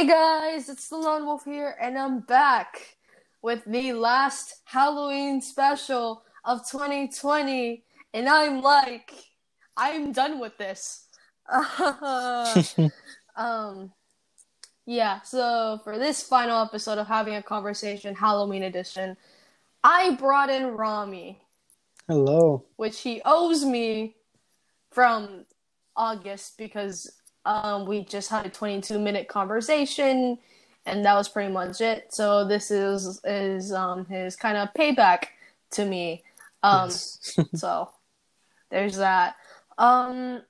Hey guys, it's the Lone Wolf here, and I'm back with the last Halloween special of 2020. And I'm like, I'm done with this. um, yeah, so for this final episode of Having a Conversation Halloween edition, I brought in Ramy, Hello. which he owes me from August because um, we just had a 22 minute conversation and that was pretty much it. So this is is um, his kind of payback to me. Um, Yes. so there's that. Um,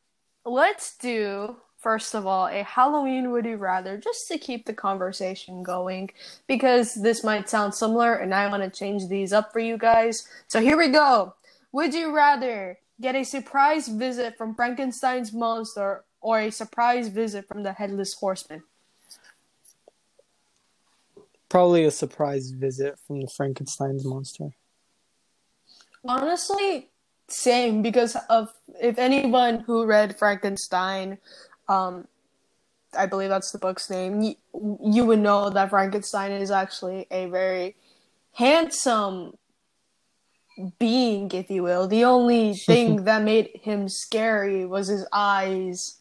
let's do first of all a Halloween would you rather just to keep the conversation going because this might sound similar and I want to change these up for you guys. So here we go. Would you rather get a surprise visit from Frankenstein's monster or a surprise visit from the headless horseman? Probably a surprise visit from the Frankenstein's monster. Honestly, same because of if anyone who read Frankenstein, um, I believe that's the book's name. You, you would know that Frankenstein is actually a very handsome being, if you will. The only thing that made him scary was his eyes,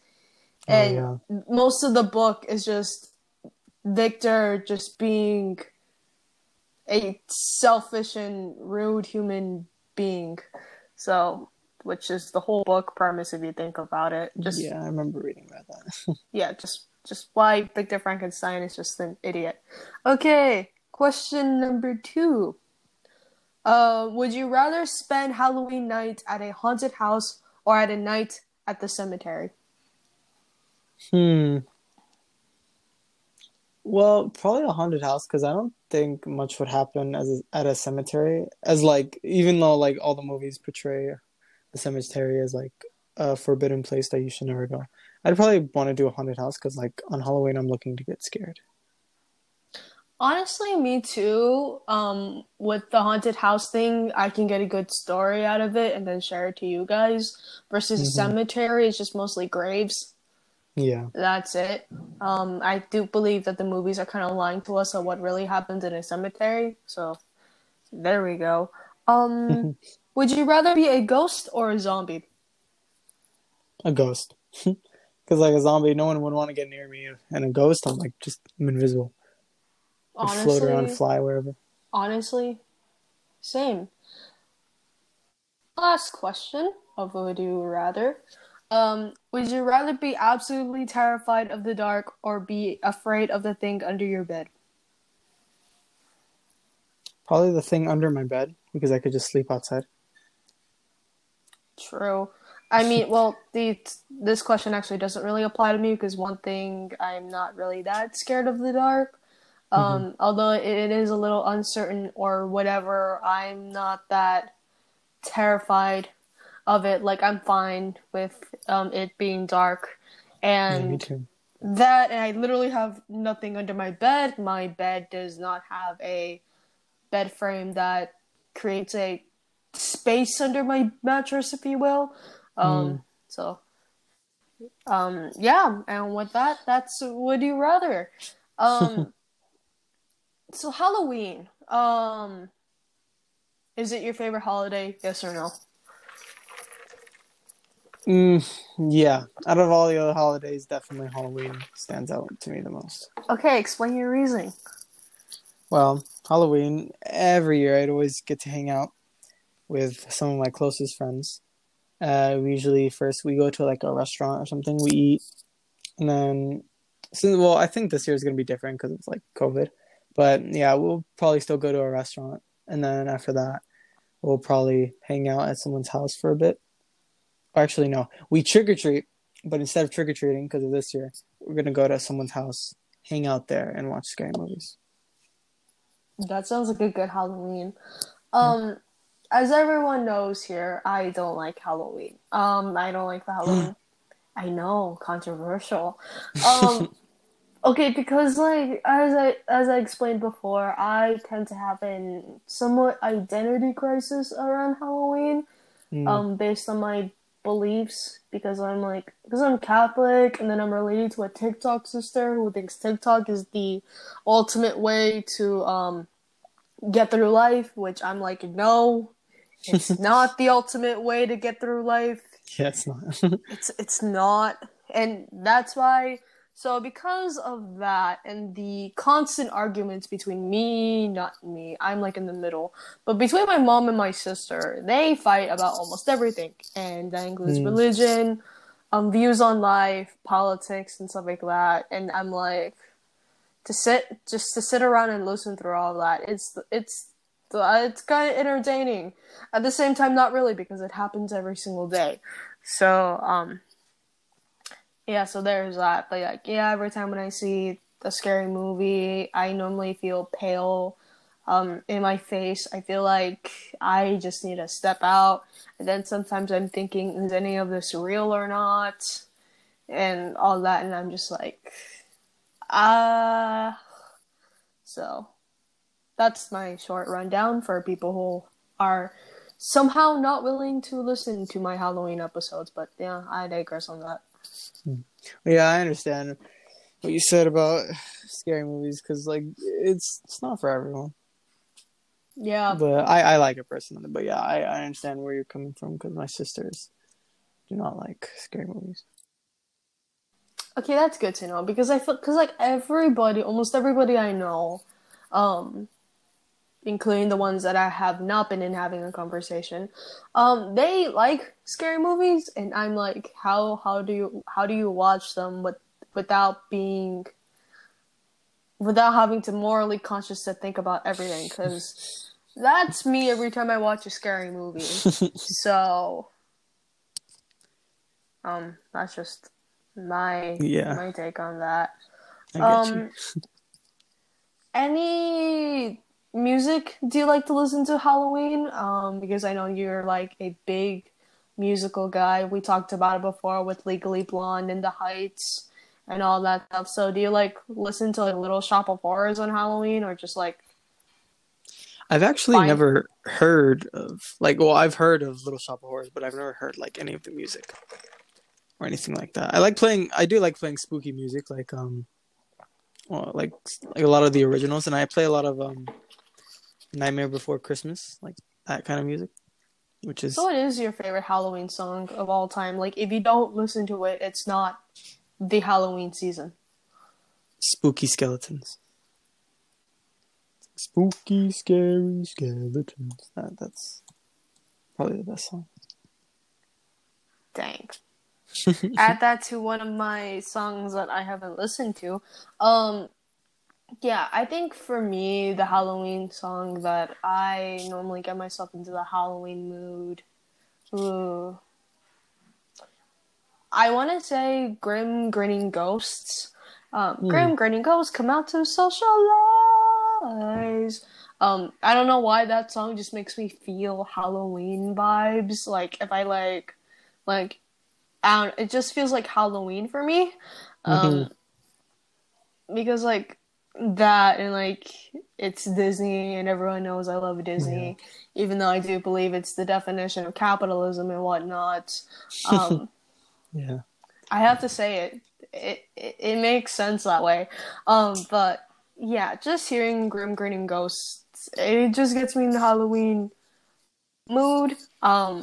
Oh, and yeah. most of the book is just Victor just being a selfish and rude human being. So, which is the whole book premise if you think about it. Just yeah, yeah, I remember reading about that. Yeah, just just why Victor Frankenstein is just an idiot. Okay, question number 2. Uh, would you rather spend Halloween night at a haunted house or at a night at the cemetery? Hmm. Well, probably a haunted house because I don't think much would happen as a, at a cemetery. As like, even though like all the movies portray the cemetery as like a forbidden place that you should never go, I'd probably want to do a haunted house because like on Halloween I'm looking to get scared. Honestly, me too. Um, with the haunted house thing, I can get a good story out of it and then share it to you guys. Versus a Mhm. cemetery, it's just mostly graves. Yeah. That's it. Um, I do believe that the movies are kind of lying to us on what really happens in a cemetery. So there we go. Um, would you rather be a ghost or a zombie? A ghost. Because like a zombie, no one would want to get near me, and a ghost, I'm like just I'm invisible. I float around, fly wherever. honestly, same. Last question of would you rather? Um, would you rather be absolutely terrified of the dark or be afraid of the thing under your bed? Probably the thing under my bed because I could just sleep outside. True. I mean, well, the this question actually doesn't really apply to me because one thing I'm not really that scared of the dark. Um, although it, it is a little uncertain or whatever, I'm not that terrified of it. Like I'm fine with um it being dark, Yeah, and too. that and I literally have nothing under my bed. My bed does not have a bed frame that creates a space under my mattress, if you will. Um, so um, yeah, and with that, that's would you rather. Um, so Halloween. Um, is it your favorite holiday? Yes or no? Mm, yeah, out of all the other holidays, definitely Halloween stands out to me the most. Okay, explain your reasoning. Well, Halloween, every year I'd always get to hang out with some of my closest friends. Uh, we usually first we go to like a restaurant or something, we eat, and then since well, I think this year is gonna be different because it's like COVID, but yeah, we'll probably still go to a restaurant, and then after that, we'll probably hang out at someone's house for a bit. Actually, no, we trick or treat, but instead of trick or treating because of this year, we're gonna go to someone's house, hang out there, and watch scary movies. That sounds like a good Halloween. Um, as everyone knows here, I don't like Halloween. Um, I don't like the Halloween. I know, controversial. Um, okay, because like as I as I explained before, I tend to have an somewhat identity crisis around Halloween. Mm. Um, based on my beliefs because I'm like because I'm Catholic and then I'm related to a TikTok sister who thinks TikTok is the ultimate way to um get through life, which I'm like no, it's not the ultimate way to get through life. Yeah, it's not. it's it's not, and that's why. So because of that and the constant arguments between me, not me, I'm like in the middle. But between my mom and my sister, they fight about almost everything, and that includes Mm. religion, um, views on life, politics, and stuff like that. And I'm like, to sit just to sit around and listen through all of that. It's it's it's kind of entertaining. At the same time, not really because it happens every single day. So um, yeah. So there's that. But like yeah, every time when I see a scary movie, I normally feel pale. Um, in my face, I feel like I just need to step out. And then sometimes I'm thinking, is any of this real or not? And all that, and I'm just like, uh so that's my short rundown for people who are somehow not willing to listen to my Halloween episodes, but yeah, I digress on that. Yeah, I understand what you said about scary movies because like it's it's not for everyone. Yeah, But I I like it personally. But yeah, I I understand where you're coming from because my sisters do not like scary movies. okay, that's good to know because I feel because like everybody, almost everybody I know, um, including the ones that I have not been in having a conversation, um, they like scary movies, and I'm like, how how do you how do you watch them with without being without having to morally conscious to think about everything because that's me every time I watch a scary movie. so, um, that's just my Yeah. my take on that. I. Um, any music do you like to listen to Halloween? Um, because I know you're like a big musical guy. We talked about it before with Legally Blonde and The Heights and all that stuff. So do you like listen to like Little Shop of Horrors on Halloween or just like I've actually never heard of like well I've heard of Little Shop of Horrors, but I've never heard like any of the music or anything like that. I like playing I do like playing spooky music like um well, like like a lot of the originals and I play a lot of um Nightmare Before Christmas, like that kind of music. Which is so what is your favorite Halloween song of all time? Like if you don't listen to it, it's not the Halloween season. spooky skeletons. Spooky scary skeletons. That that's probably the best song. Dang. Add that to one of my songs that I haven't listened to. Um, yeah, I think for me, the Halloween song that I normally get myself into the Halloween mood. Ooh. I want to say Grim Grinning Ghosts. Um, Grim Grinning Ghosts come out to socialize. Um, I don't know why that song just makes me feel Halloween vibes. Like if I like, like I it just feels like Halloween for me. Um, because like that and like it's Disney and everyone knows I love Disney, even though I do believe it's the definition of capitalism and whatnot. Um, Yeah. I have to say it. It, it it makes sense that way. Um, but yeah, just hearing Grim Grinning Ghosts, it just gets me in the Halloween mood. Um,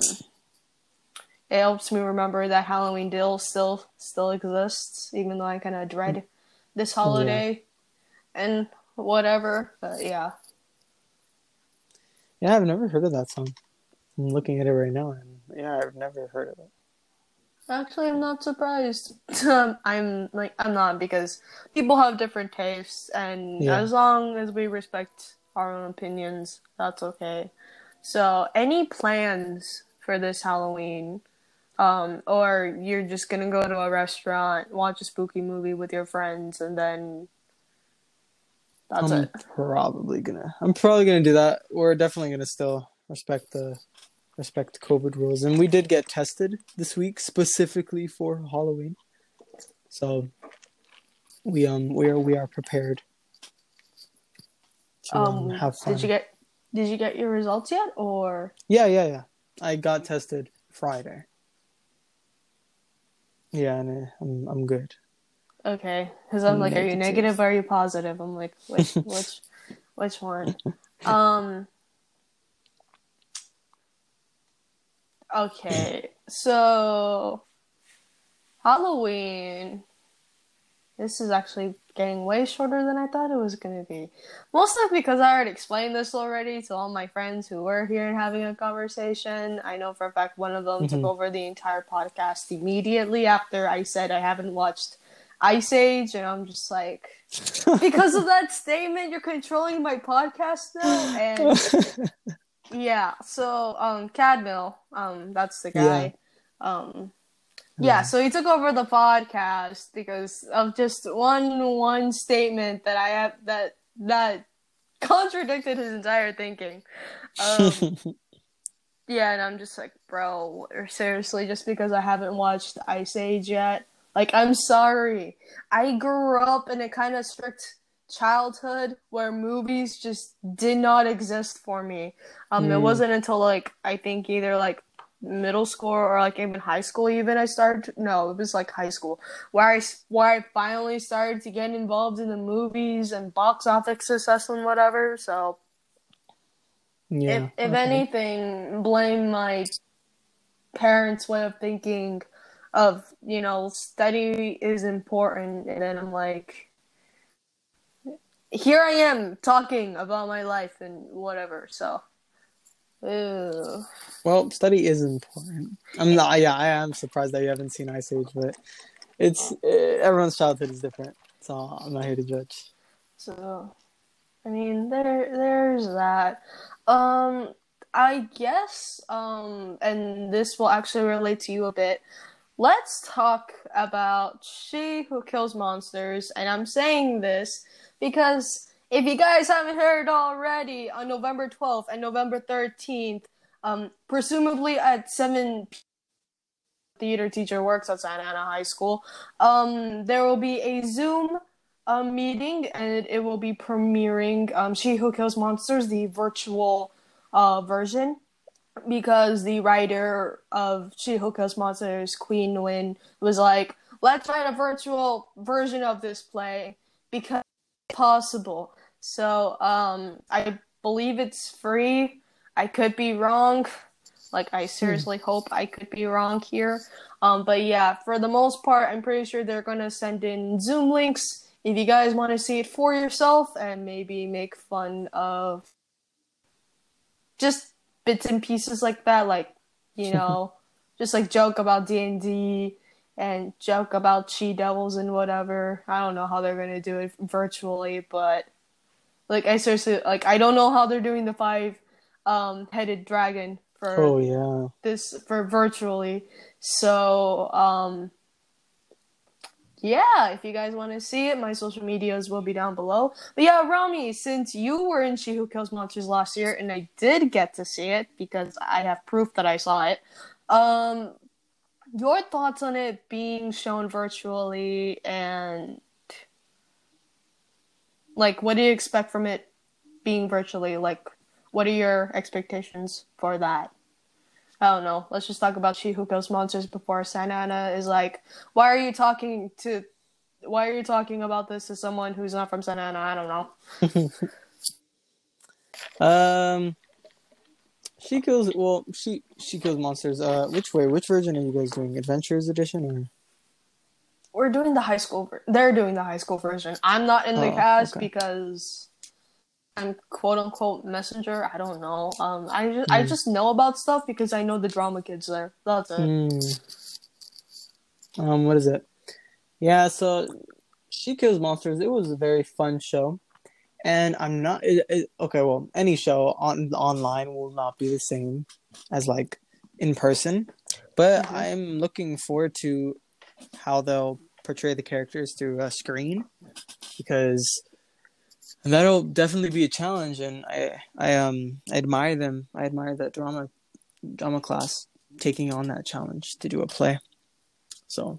it helps me remember that Halloween deal still still exists, even though I kind of dread this holiday and whatever. But yeah, Yeah, I've never heard of that song. I'm looking at it right now and yeah, I've never heard of it. Actually, I'm not surprised. Um, I'm like I'm not because people have different tastes, and Yeah. as long as we respect our own opinions, that's okay. So, any plans for this Halloween? Um, or you're just gonna go to a restaurant, watch a spooky movie with your friends, and then that's I'm it. probably gonna I'm probably gonna do that. We're definitely gonna still respect the respect COVID rules. And we did get tested this week specifically for Halloween. So we um we are we are prepared to um, Um, have fun. did you get did you get your results yet, or Yeah, yeah, yeah. I got tested Friday. Yeah, nah, I'm I'm good. Okay, because I'm like, are you Negative. negative or are you positive? I'm like, which which which one? Um. Okay, so Halloween. This is actually getting way shorter than I thought it was gonna be. Mostly because I already explained this already to all my friends who were here and having a conversation. I know for a fact one of them took Mhm. over the entire podcast immediately after I said I haven't watched Ice Age, and I'm just like, because of that statement, you're controlling my podcast now, and yeah. So, um, Cadmill, um, that's the guy. Um, yeah. So he took over the podcast because of just one one statement that I have that that contradicted his entire thinking. Um, yeah, and I'm just like, bro, seriously, just because I haven't watched Ice Age yet, like, I'm sorry. I grew up in a kind of strict childhood where movies just did not exist for me. Um, it Mm. wasn't until like I think either like middle school or like even high school even I started. To, no, it was like high school where I where I finally started to get involved in the movies and box office success and whatever. So yeah. if, if okay. anything, blame my parents' way of thinking of, you know, study is important. And then I'm like, here I am talking about my life and whatever. So, ew. Well, study is important. I'm not. Yeah, I am surprised that you haven't seen Ice Age, but it's uh, everyone's childhood is different, so I'm not here to judge. So, I mean, there, there's that. Um, I guess, um, and this will actually relate to you a bit. Let's talk about She Who Kills Monsters, and I'm saying this because if you guys haven't heard already, on November 12th and November 13th, um, presumably at 7 p- theater teacher works at Santa Ana High School, um, there will be a Zoom um, meeting, and it will be premiering um, She Who Kills Monsters, the virtual uh, version, because the writer of She Who Kills Monsters, Qui Nguyen, was like, "Let's write a virtual version of this play because possible." So um, I believe it's free. I could be wrong. Like I seriously hope I could be wrong here. Um, but yeah, for the most part, I'm pretty sure they're gonna send in Zoom links if you guys want to see it for yourself and maybe make fun of just bits and pieces like that, like you know, just like joke about D and D and joke about Chi Devils and whatever. I don't know how they're gonna do it virtually, but like I seriously like I don't know how they're doing the five um headed dragon for Oh yeah. this for virtually. So, um, yeah, if you guys want to see it, my social medias will be down below. But yeah, Ramy, since you were in She Who Kills Monsters last year, and I did get to see it because I have proof that I saw it, um, your thoughts on it being shown virtually and like what do you expect from it being virtually? Like, what are your expectations for that? I don't know. Let's just talk about She Who Kills Monsters before Santa Ana is like, why are you talking to, why are you talking about this to someone who's not from Santa Ana? I don't know. Um, she kills. Well, she she kills monsters. Uh, which way? Which version are you guys doing? Adventures edition or? We're doing the high school. Ver- they're doing the high school version. I'm not in the Oh, cast okay. because I'm quote unquote messenger. I don't know. Um, I just I Mm. just know about stuff because I know the drama kids there. That's it. Hmm. Um, what is it? Yeah, so she kills monsters. It was a very fun show, and I'm not it, it, okay. Well, any show on online will not be the same as like in person, but Mhm. I'm looking forward to how they'll portray the characters through a screen because that'll definitely be a challenge, and I I um I admire them. I admire that drama drama class taking on that challenge to do a play. So,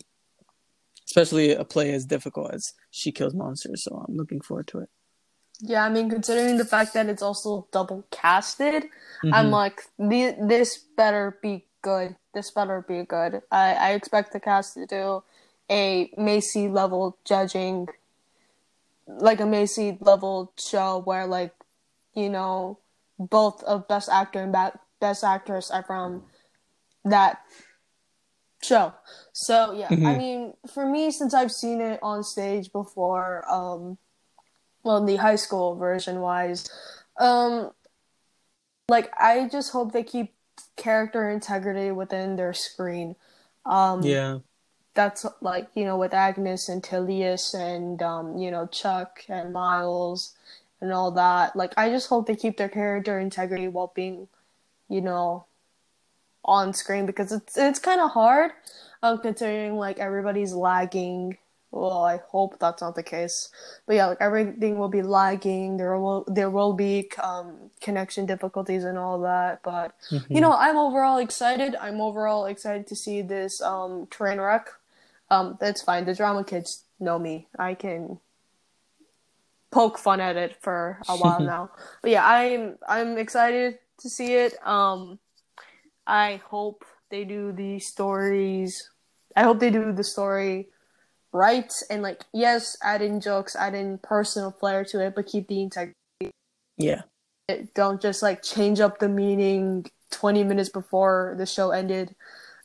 especially a play as difficult as She Kills Monsters. So I'm looking forward to it. Yeah, I mean, considering the fact that it's also double casted, I'm Mhm. like, "The- this better be good. this better be good. I, I expect the cast to do a Macy level judging, like a Macy level show where like, you know, both of Best Actor and Best Actress are from that show. So yeah, mm-hmm. I mean, for me, since I've seen it on stage before, um, well, the high school version wise, um, like I just hope they keep character integrity within their screen. Um, yeah, that's like you know with Agnes and Tilius and um, you know Chuck and Miles and all that. Like I just hope they keep their character integrity while being, you know, on screen because it's it's kind of hard, um, considering like everybody's lagging. Well, I hope that's not the case, but yeah, like everything will be lagging. There will there will be um, connection difficulties and all that. But mm-hmm. you know, I'm overall excited. I'm overall excited to see this um, train wreck. Um, that's fine. The drama kids know me. I can poke fun at it for a while now. But yeah, I'm I'm excited to see it. Um, I hope they do the stories. I hope they do the story right and like yes, add in jokes, add in personal flair to it, but keep the integrity. Yeah. Don't just like change up the meaning 20 minutes before the show ended.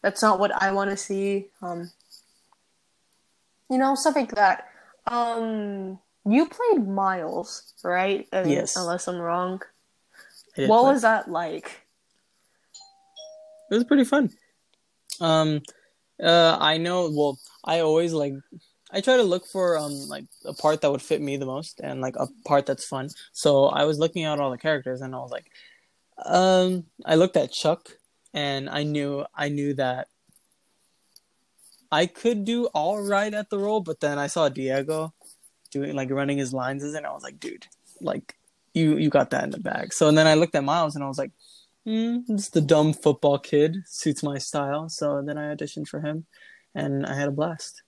That's not what I want to see. Um, you know, stuff like that. Um, you played Miles, right? I mean, yes. Unless I'm wrong. What play. was that like? It was pretty fun. Um, uh, I know. Well, I always like. I try to look for um like a part that would fit me the most and like a part that's fun. So I was looking at all the characters and I was like, um, I looked at Chuck and I knew I knew that I could do all right at the role, but then I saw Diego doing like running his lines and I was like, dude, like you you got that in the bag. So and then I looked at Miles and I was like, mm, this the dumb football kid suits my style. So then I auditioned for him, and I had a blast.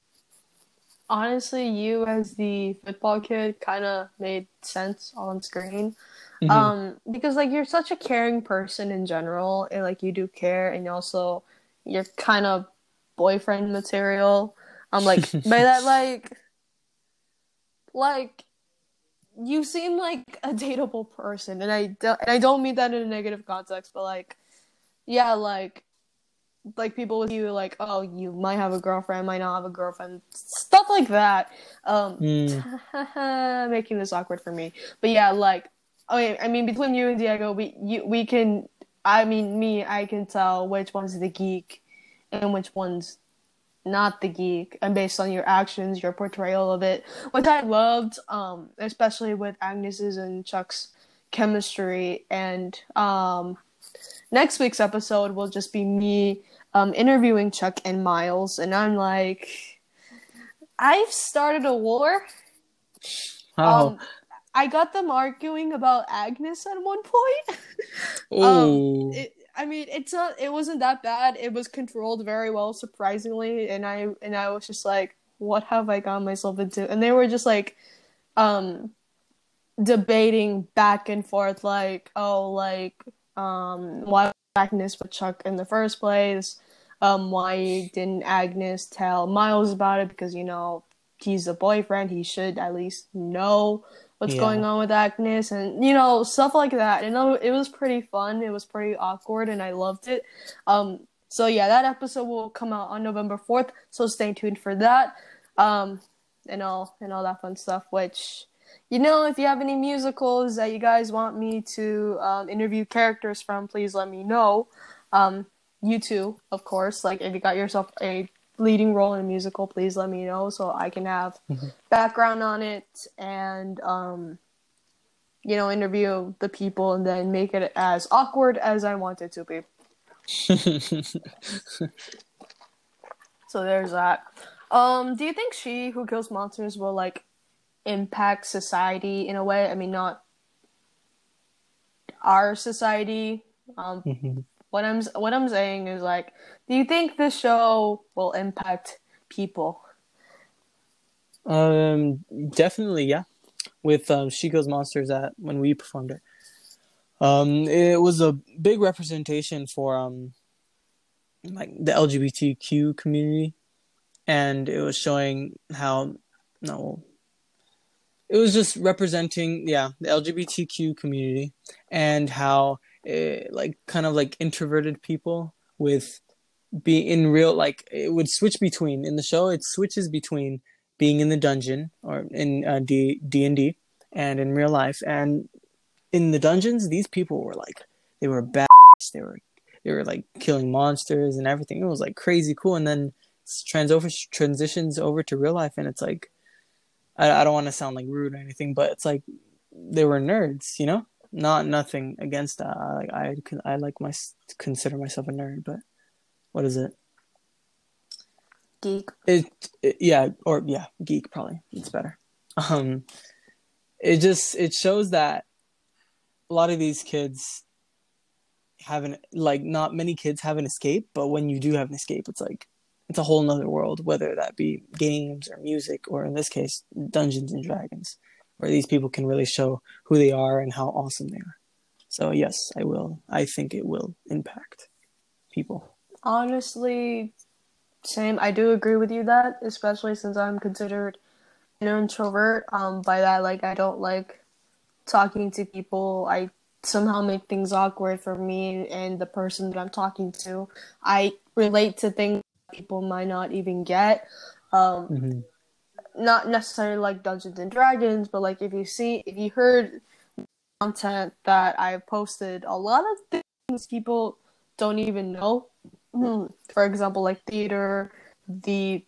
Honestly, you as the football kid kind of made sense on screen. Mm-hmm. Um, because like you're such a caring person in general, and like you do care, and you also you're kind of boyfriend material. I'm like by that like like you seem like a dateable person, and I don't, and I don't mean that in a negative context, but like, yeah, like, like people with you, like, oh, you might have a girlfriend, might not have a girlfriend, stuff like that. Um, mm. making this awkward for me, but yeah, like, I mean, I mean, between you and Diego, we you we can, I mean, me, I can tell which one's the geek and which one's not the geek and based on your actions your portrayal of it. Which i loved um especially with agnes's and chuck's chemistry and um next week's episode will just be me um interviewing chuck and miles and i'm like i've started a war. Oh. i got them arguing about agnes at one point. Um, it, I mean, it's not. It wasn't that bad. It was controlled very well, surprisingly. And I and I was just like, what have I gotten myself into? And they were just like, um, debating back and forth, like, oh, like, um, why Agnes with Chuck in the first place? Um, why didn't Agnes tell Miles about it? Because you know he's the boyfriend. He should at least know what's yeah. going on with Agnes and you know stuff like that. And it was pretty fun. It was pretty awkward, and I loved it. Um, so yeah, that episode will come out on November fourth. So stay tuned for that. Um, and all and all that fun stuff. Which you know, if you have any musicals that you guys want me to um, interview characters from, please let me know. Um, you too, of course. Like if you got yourself a leading role in a musical, please let me know so I can have mm-hmm. background on it and um, you know interview the people and then make it as awkward as I want it to be. so there's that. Um, do you think she who kills monsters will like impact society in a way? I mean, not our society. Um, mm-hmm what I'm what I'm saying is like, do you think the show will impact people? Um, definitely, yeah. With um, She Kills Monsters at when we performed it, um, it was a big representation for um, like the LGBTQ community, and it was showing how no, it was just representing yeah the LGBTQ community and how it, like kind of like introverted people with be in real like it would switch between in the show it switches between being in the dungeon or in uh, D D and D and in real life. And in the dungeons these people were like they were bad they were they were like killing monsters and everything. It was like crazy cool. And then trans over transitions over to real life and it's like I, I don't want to sound like rude or anything but it's like they were nerds you know not nothing against that I like I, I like my consider myself a nerd but what is it? Geek. It, it yeah, or yeah, geek probably. It's better. Um, it just it shows that a lot of these kids haven't like not many kids have an escape, but when you do have an escape, it's like it's a whole nother world, whether that be games or music or in this case Dungeons and Dragons, where these people can really show who they are and how awesome they are. So yes, I will. I think it will impact people. Honestly, same. I do agree with you that, especially since I'm considered an introvert. Um, by that, like, I don't like talking to people. I somehow make things awkward for me and the person that I'm talking to. I relate to things people might not even get. Um, mm-hmm. Not necessarily like Dungeons and Dragons, but like if you see, if you heard content that I've posted, a lot of things people don't even know for example, like theater, the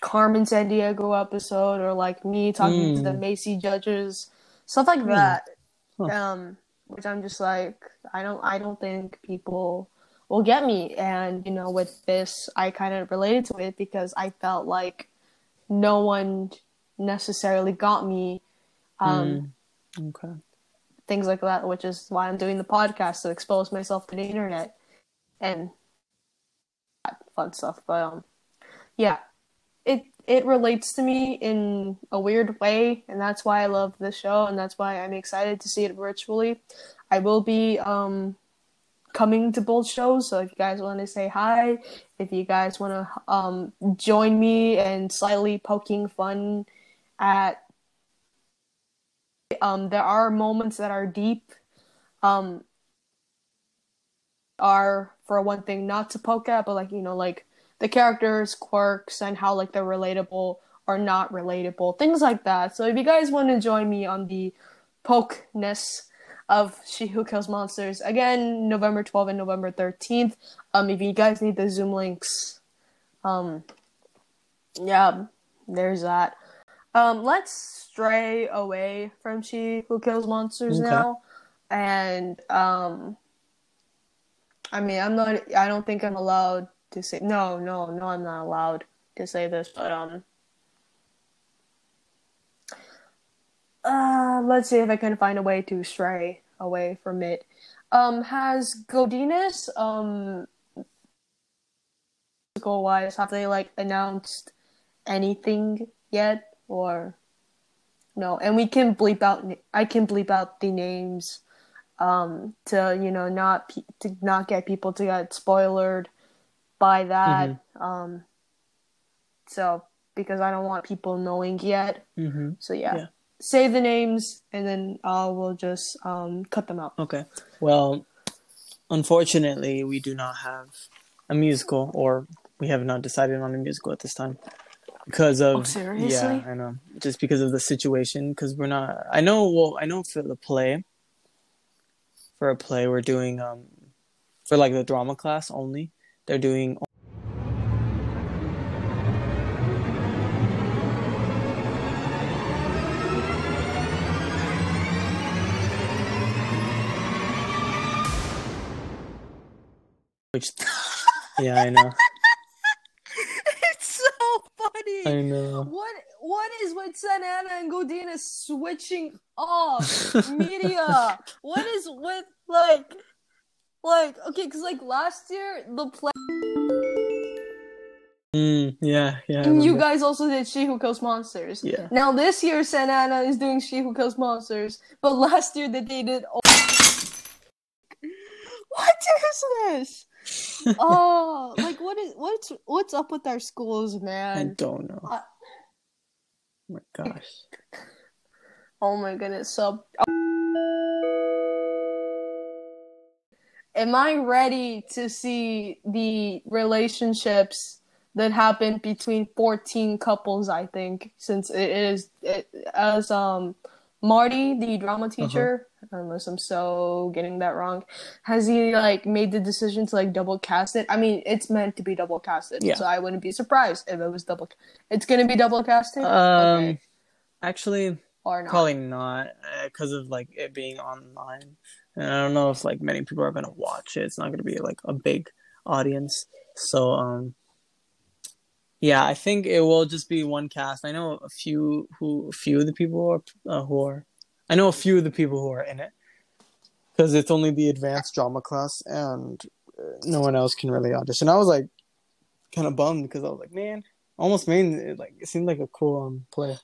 Carmen Sandiego episode, or like me talking mm. to the hmm. Macy judges, stuff like mm. that. Huh. Um, which I'm just like, I don't, I don't think people will get me. And you know, with this, I kind of related to it because I felt like no one necessarily got me. Um, mm. Okay. Things like that, which is why I'm doing the podcast to expose myself to the internet and fun stuff. But um, yeah, it it relates to me in a weird way, and that's why I love this show, and that's why I'm excited to see it virtually. I will be um coming to both shows, so if you guys want to say hi, if you guys want to um join me and slightly poking fun at um there are moments that are deep um are for one thing not to poke at, but like you know like the characters' quirks and how like they're relatable or not relatable, things like that. So if you guys want to join me on the pokeness of She Who Kills Monsters, again November 12th and November 13th. Um, if you guys need the Zoom links, um, yeah, there's that. Um, let's stray away from She Who Kills Monsters okay. now, and um I mean, I'm not. I don't think I'm allowed to say. No, no, no. I'm not allowed to say this. But um, uh, let's see if I can find a way to stray away from it. Um, has Godinez um, goal wise, have they like announced anything yet or no? And we can bleep out. I can bleep out the names um, to you know not to not get people to get spoiled by that. Mm-hmm. Um, so because I don't want people knowing yet. Mm-hmm. So yeah. yeah. Say the names and then uh, we'll just um, cut them out. Okay. Well, unfortunately, we do not have a musical, or we have not decided on a musical at this time because of oh, seriously? yeah i know just because of the situation because we're not i know well i know for the play for a play we're doing um for like the drama class only they're doing which yeah i know it's so funny i know what what is with Santa Ana and Godinez switching off media? what is with like, like okay, because like last year the play. Mm, yeah, yeah. And you guys also did She Who Kills Monsters. Yeah. Now this year, Santa Ana is doing She Who Kills Monsters, but last year they did. All- what is this? Oh, like what is what's what's up with our schools, man? I don't know. I- oh my gosh. Oh my goodness. So am I ready to see the relationships that happen between 14 couples, I think, since it is it, as um Marty, the drama teacher, unless I'm so getting that wrong, has he like made the decision to like double cast it? I mean, it's meant to be double casted, Yeah. so I wouldn't be surprised if it was double. It's gonna be double casted, Um, okay, actually, or not? probably not because of like it being online, and I don't know if like many people are gonna watch it. It's not gonna be like a big audience, so um, yeah, I think it will just be one cast. I know a few who, a few of the people are uh, who are, I know a few of the people who are in it because it's only the advanced drama class and uh, no one else can really audition. I was like kind of bummed because I was like, man, almost made it like it seemed like a cool um play,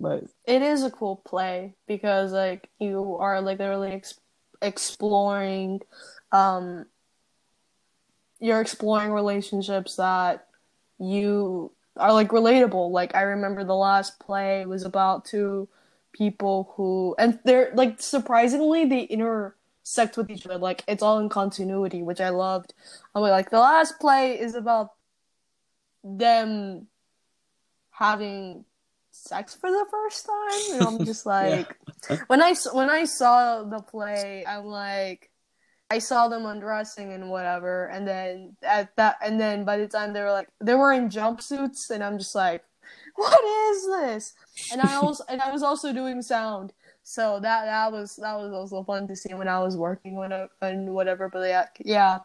but it is a cool play because like you are like literally ex- exploring um you're exploring relationships that you are like relatable like i remember the last play was about two people who and they're like surprisingly they intersect with each other. Like it's all in continuity which i loved. I'm like the last play is about them having sex for the first time and i'm just like when i when i saw the play i'm like i saw them undressing and whatever and then at that and then by the time they were like they were in jumpsuits and i'm just like what is this and i also and i was also doing sound so that that was that was also fun to see when i was working on it and whatever but yeah yeah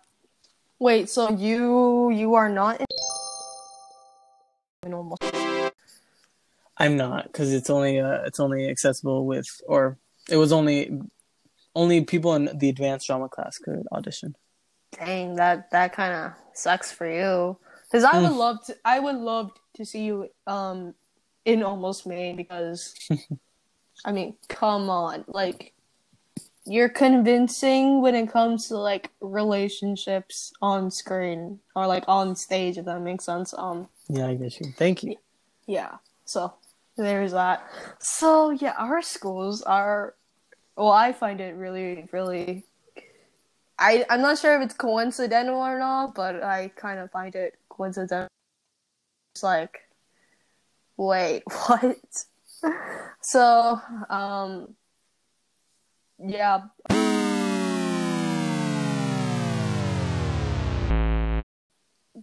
wait so you you are not in almost I'm not because it's only uh, it's only accessible with or it was only only people in the advanced drama class could audition. Dang, that that kind of sucks for you. Because I would Mm. love to, I would love to see you um in Almost Maine because, I mean, come on, like you're convincing when it comes to like relationships on screen or like on stage, if that makes sense. Um, Yeah, I get you. Thank you. yeah. So there's that. So yeah, our schools are. Well, I find it really, really. I I'm not sure if it's coincidental or not, but I kind of find it coincidental. It's like, wait, what? So, um, yeah.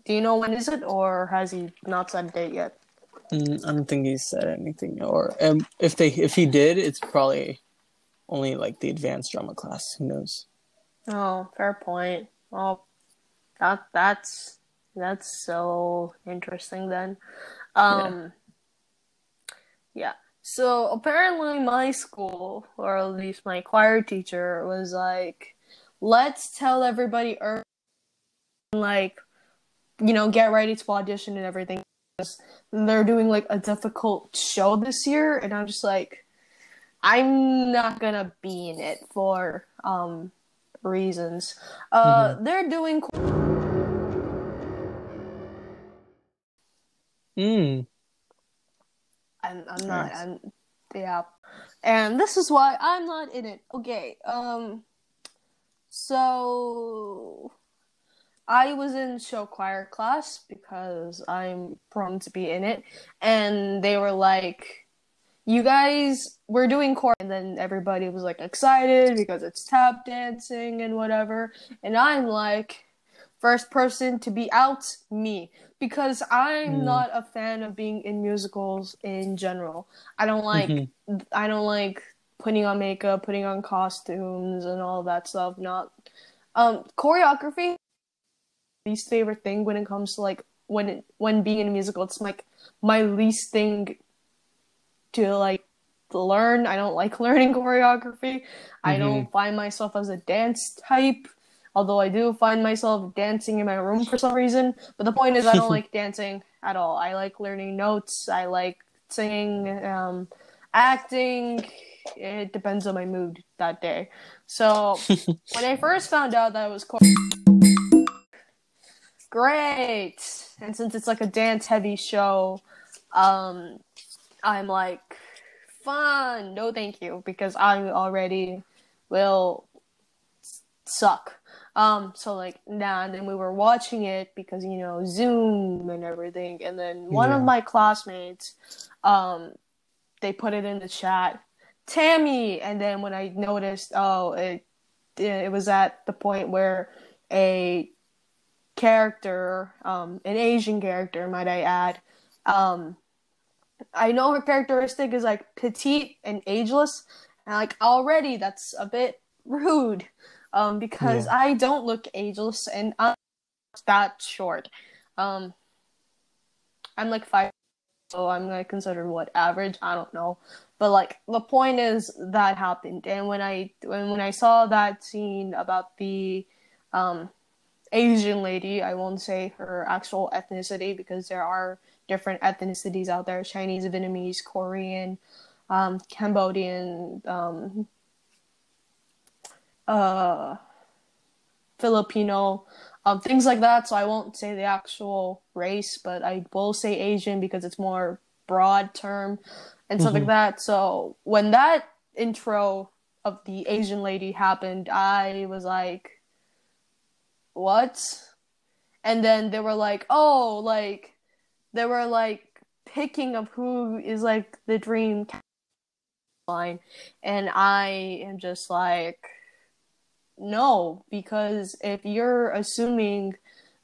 Do you know when is it, or has he not said a date yet? Mm, I don't think he said anything, or um, if they if he did, it's probably only like the advanced drama class. Who knows? Oh, fair point. Well, that that's that's so interesting then. Um yeah. So apparently my school, or at least my choir teacher, was like, let's tell everybody early like you know, get ready to audition and everything. They're doing like a difficult show this year and I'm just like I'm not gonna be in it for um reasons. Uh, they're doing. Mm. I'm, I'm not. Nice. I'm. Yeah, and this is why I'm not in it. Okay. Um. So, I was in show choir class because I'm prone to be in it, and they were like, "You guys, we're doing choir," and then everybody was like excited because it's tap dancing and whatever, and I'm like, first person to be out, me, because I'm Mm. not a fan of being in musicals in general. I don't like Mhm. I don't like putting on makeup, putting on costumes and all that stuff. Not um choreography least favorite thing when it comes to like when it, when being in a musical. It's like my least thing to like learn. I don't like learning choreography. I don't find myself as a dance type. Although I do find myself dancing in my room for some reason. But the point is I don't like dancing at all. I like learning notes. I like singing, um, acting. It depends on my mood that day. So when I first found out that it was chore- great. And since it's like a dance heavy show, um, I'm like, fun. No, thank you, because I already will suck. Um, so like nah, and then we were watching it because you know Zoom and everything, and then one Yeah. of my classmates, um, they put it in the chat, Tammy, and then when I noticed, oh, it it was at the point where a character, um, an Asian character, might I add, um, I know her characteristic is like petite and ageless, and like already that's a bit rude, um, because Yeah. I don't look ageless and I'm that short. Um, I'm like five, so I'm like considered what average. I don't know, but like the point is that happened, and when I when when I saw that scene about the um Asian lady, I won't say her actual ethnicity because there are different ethnicities out there: Chinese, Vietnamese, Korean, um, Cambodian, um, uh, Filipino, um, things like that. So I won't say the actual race, but I will say Asian because it's more broad term and stuff like Mhm. that. So when that intro of the Asian lady happened, I was like, "What?" And then they were like, "Oh, like they were like picking of who is like the dream line," and I am just like no, because if you're assuming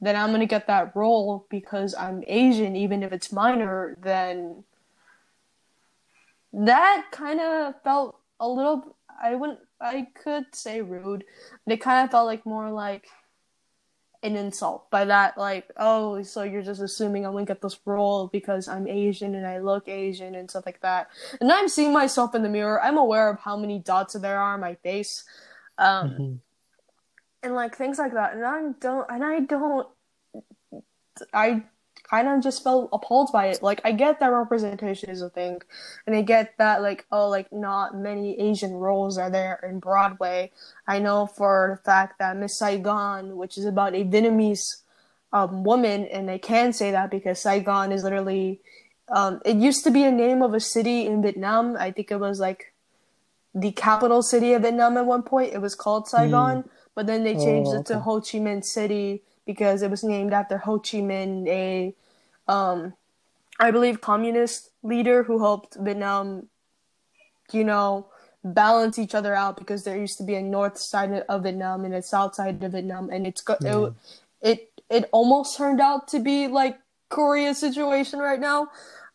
that I'm gonna get that role because I'm Asian, even if it's minor, then that kind of felt a little. I wouldn't. I could say rude, but it kind of felt like more like an insult by that. Like, oh, so you're just assuming I'm gonna get this role because I'm Asian and I look Asian and stuff like that. And I'm seeing myself in the mirror. I'm aware of how many dots there are on my face. Um, Mhm. and like things like that and i don't and i don't i kind of just felt appalled by it like i get that representation is a thing and i get that like oh like not many asian roles are there in broadway i know for the fact that miss saigon which is about a vietnamese um, woman and i can say that because saigon is literally um, it used to be a name of a city in vietnam i think it was like the capital city of Vietnam at one point. It was called Saigon, but then they changed Oh, it to. Ho Chi Minh City because it was named after Ho Chi Minh, a, um, I believe, communist leader who helped Vietnam, you know, balance each other out because there used to be a north side of Vietnam and a south side of Vietnam, and it's go- it, it it almost turned out to be like Korea's situation right now,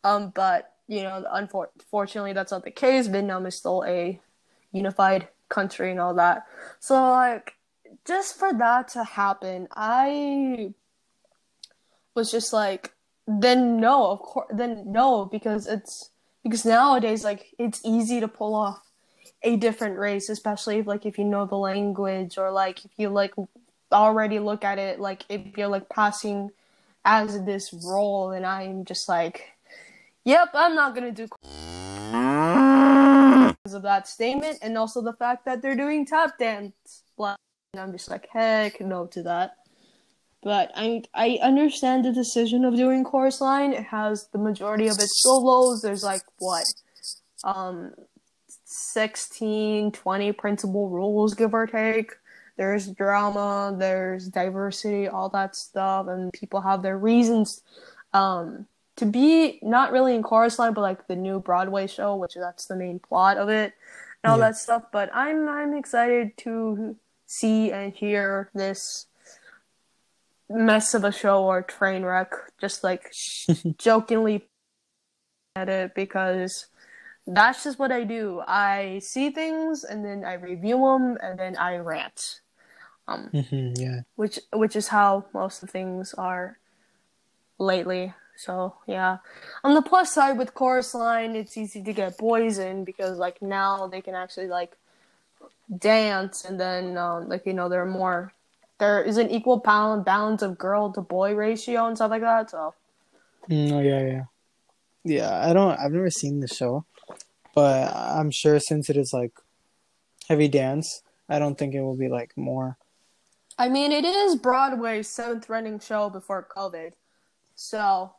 um, but you know, unfortunately, that's not the case. Vietnam is still a unified country and all that. So like just for that to happen, I was just like then no, of course then no because it's because nowadays like it's easy to pull off a different race, especially if like if you know the language or like if you like already look at it like if you're like passing as this role and I'm just like yep, I'm not to do because of that statement and also the fact that they're doing tap dance. Like, And I'm just like, heck no to that. But I I understand the decision of doing chorus line. It has the majority of its solos. There's like what, um, 16, 20 principal rules, give or take. There's drama. There's diversity, all that stuff, and people have their reasons. Um, to be not really in chorus line, but like the new Broadway show, which that's the main plot of it, and all Yeah. that stuff. But I'm I'm excited to see and hear this mess of a show or train wreck, just like jokingly at it because that's just what I do. I see things and then I review them and then I rant. Um, Mhm, yeah. which which is how most of things are lately. So yeah. On the plus side with chorus line, it's easy to get boys in because like now they can actually like dance and then um, like you know there are more there is an equal pound balance of girl to boy ratio and stuff like that. So Mm, oh yeah, yeah. Yeah, I don't. I've never seen the show, but I'm sure since it is like heavy dance, I don't think it will be like more. I mean, it is Broadway's seventh running show before COVID, so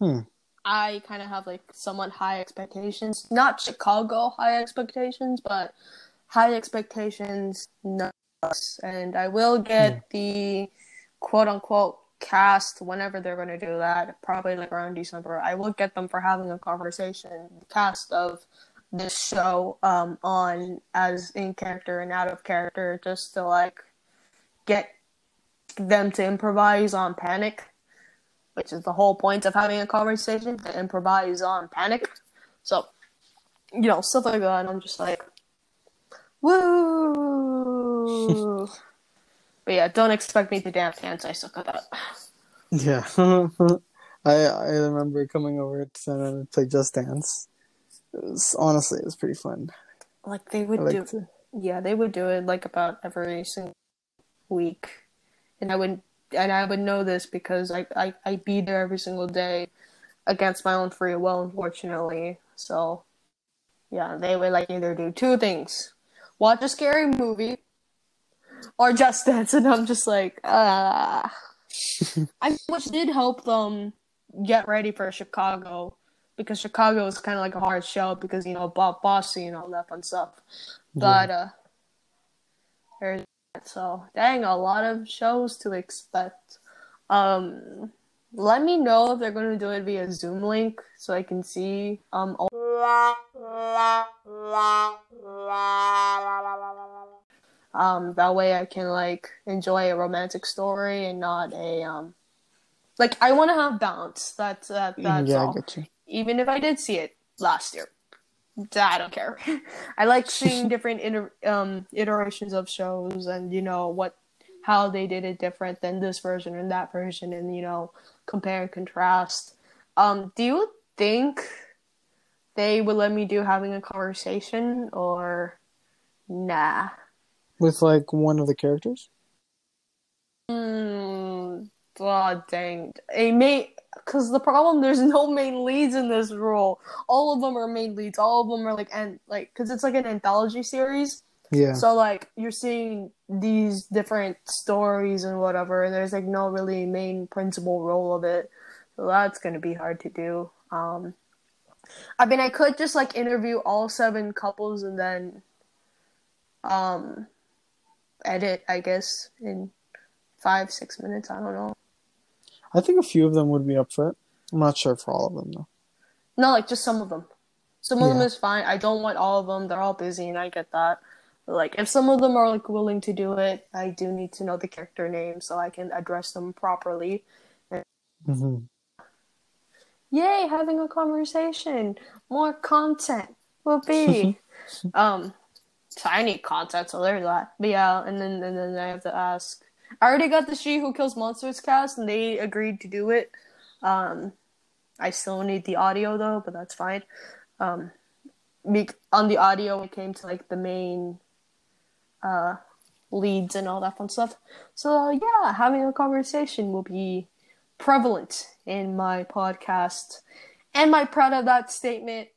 Hmm. I kind of have like somewhat high expectations. Not Chicago high expectations, but high expectations nonetheless. And I will get the quote unquote cast whenever they're going to do that, probably like around December. I will get them for having a conversation, cast of this show um, on as in character and out of character, just to like get them to improvise on panic which is the whole point of having a conversation to improvise on panic. So, you know, stuff like that. I'm just like, woo. but yeah, don't expect me to dance dance. I suck at that. Yeah. I I remember coming over to play Just Dance. It was honestly it was pretty fun. Like they would I do, liked it. yeah, they would do it like about every single week, and I would and I would know this because I I I'd be there every single day against my own free will, unfortunately. So yeah, they would like either do two things: watch a scary movie or just dance, and I'm just like, ah. I which did help them get ready for Chicago because Chicago is kind of like a hard show because you know Bob Fosse and all that fun stuff. But uh, there's that. so dang a lot of shows to expect. Um, let me know if they're going to do it via Zoom link so I can see um all- um that way I can like enjoy a romantic story and not a um like I want to have balance. That's that that's yeah, all I get you. even if I did see it last year. I don't care. I like seeing different iter- um, iterations of shows and you know what how they did it different than this version and that version and you know compare and contrast. Um, do you think they would let me do having a conversation or nah? With like one of the characters? Hmm. Oh dang! A main, because the problem there's no main leads in this role. All of them are main leads. All of them are like and like because it's like an anthology series. Yeah. So like you're seeing these different stories and whatever, and there's like no really main principal role of it. So that's gonna be hard to do. Um, I mean, I could just like interview all seven couples and then, um, edit. I guess in five six minutes. I don't know. I think a few of them would be up for it. I'm not sure for all of them though. No, like just some of them. Some of them is fine. I don't want all of them. They're all busy, and I get that. Like, if some of them are like willing to do it, I do need to know the character name so I can address them properly. hmm Yay, having a conversation. More content will be. um, so I need content, so there's that. But yeah, and then and then I have to ask. I already got the She Who Kills Monsters cast, and they agreed to do it. Um, I still need the audio though, but that's fine. Um, on the audio, it came to like the main uh leads and all that fun stuff. So yeah, having a conversation will be prevalent in my podcast. Am I proud of that statement?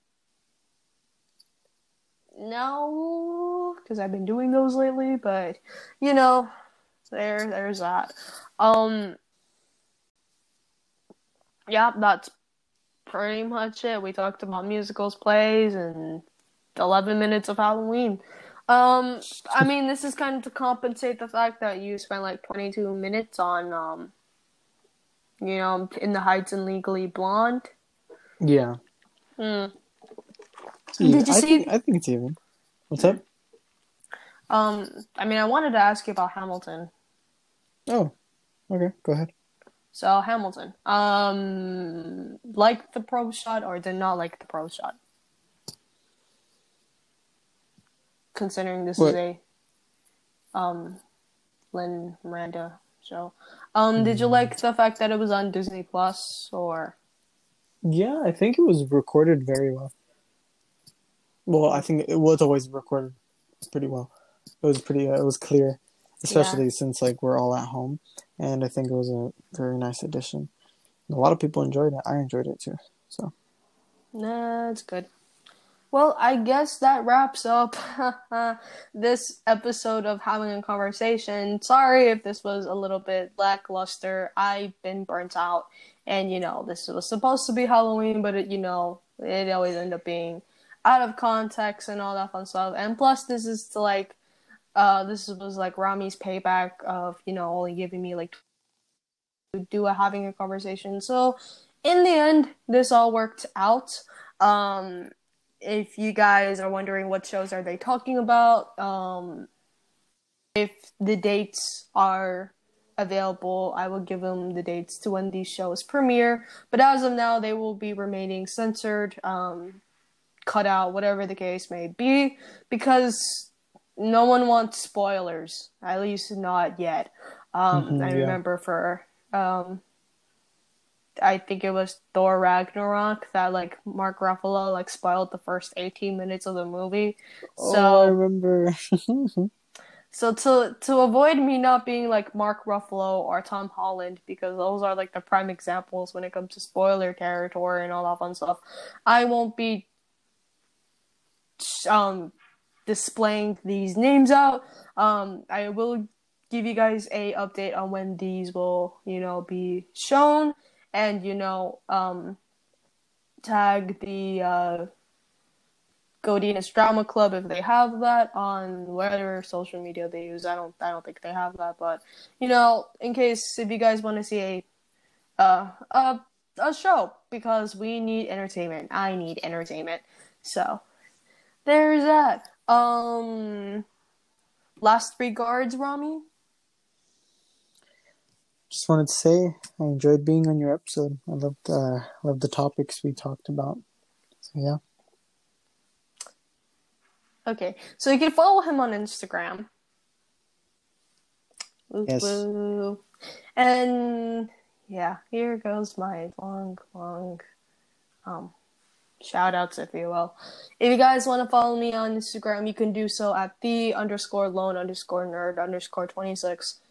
No, because I've been doing those lately, but you know, there there's that. Um yeah, that's pretty much it. We talked about musicals, plays, and 11 minutes of Halloween. Um, I mean, this is kind of to compensate the fact that you spent like 22 minutes on, um, you know, In the Heights and Legally Blonde. Yeah. Hmm. Did you I see- Think, I think it's even. What's up? Um, I mean, I wanted to ask you about Hamilton. Oh, okay. Go ahead. So Hamilton, um, like the pro shot or did not like the pro shot? Considering this What? is a um Lynn Miranda show, um, did you like the fact that it was on Disney Plus or? Yeah, I think it was recorded very well. Well, I think it was always recorded pretty well. It was pretty. Uh, it was clear, especially since like we're all at home, and I think it was a very nice addition. A lot of people enjoyed it. I enjoyed it too. So Nah, it's good. Well, I guess that wraps up this episode of having a conversation. Sorry if this was a little bit lackluster. I've been burnt out, and you know this was supposed to be Halloween, but it, you know it always ended up being out of context and all that fun stuff. And plus, this is to like, uh, this was like Ramy's payback of you know only giving me like to do a having a conversation. So in the end, this all worked out. Um, if you guys are wondering what shows are they talking about, um, if the dates are available, I will give them the dates to when these shows premiere. But as of now, they will be remaining censored, um, cut out, whatever the case may be, because no one wants spoilers. At least not yet. Um, Mhm, I yeah. remember for um, I think it was Thor Ragnarok that like Mark Ruffalo like spoiled the first 18 minutes of the movie. oh, I remember. so to to avoid me not being like Mark Ruffalo or Tom Holland because those are like the prime examples when it comes to spoiler territory and all that fun stuff, I won't be um displaying these names out. Um I will give you guys a update on when these will, you know, be shown and you know, um tag the uh Drama Club if they have that on whatever social media they use. I don't I don't think they have that, but you know, in case if you guys want to see a uh a a show because we need entertainment. I need entertainment. So there's that. Um last regards, Ramy. Just wanted to say I enjoyed being on your episode. I loved uh, loved the topics we talked about. So yeah. Okay, so you can follow him on Instagram. Woo Yes. woo. And yeah, here goes my long, long um shout outs if you will. If you guys want to follow me on Instagram, you can do so at the underscore lone underscore nerd underscore twenty six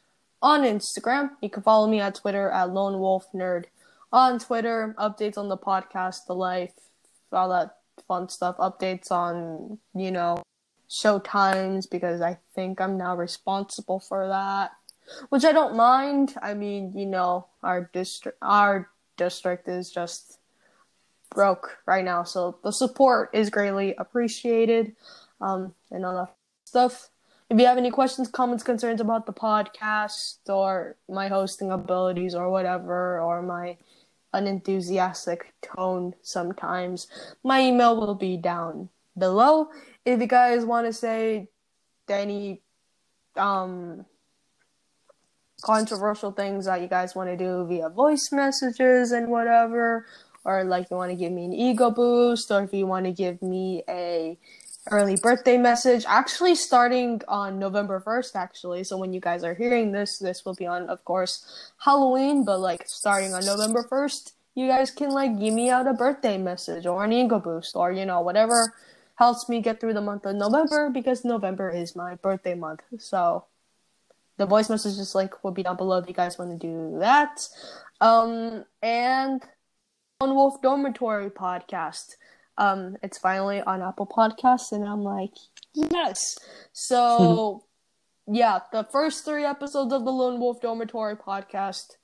on Instagram. You can follow me at Twitter at lone wolf nerd. On Twitter, updates on the podcast, the life, all that fun stuff, updates on, you know, show times because I think I'm now responsible for that. Which I don't mind. I mean, you know, our district our district is just broke right now, so the support is greatly appreciated. Um and all that stuff. If you have any questions, comments, concerns about the podcast or my hosting abilities or whatever, or my unenthusiastic tone sometimes, my email will be down below. If you guys want to say any um controversial things that you guys want to do via voice messages and whatever, or like you want to give me an ego boost, or if you want to give me a early birthday message, actually starting on November 1st, actually. So when you guys are hearing this, this will be on, of course, Halloween, but like starting on November 1st, you guys can like give me out a birthday message or an ego boost or, you know, whatever helps me get through the month of November because November is my birthday month. So the voice messages link will be down below if you guys want to do that. Um, and on Wolf Dormitory podcast. Um, it's finally on Apple Podcasts, and I'm like, yes. So, yeah, the first three episodes of the Lone Wolf Dormitory podcast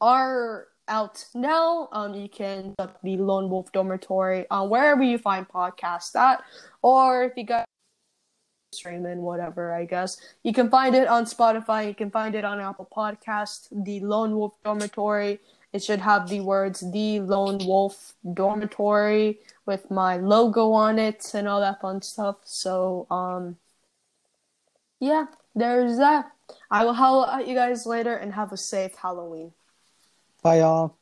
are out now. Um, you can look the Lone Wolf Dormitory on wherever you find podcasts at, or if you got streaming, whatever, I guess. You can find it on Spotify. You can find it on Apple Podcast. The Lone Wolf Dormitory. It should have the words "The Lone Wolf Dormitory" with my logo on it and all that fun stuff. So, um, yeah, there's that. I will holler at you guys later and have a safe Halloween. Bye y'all.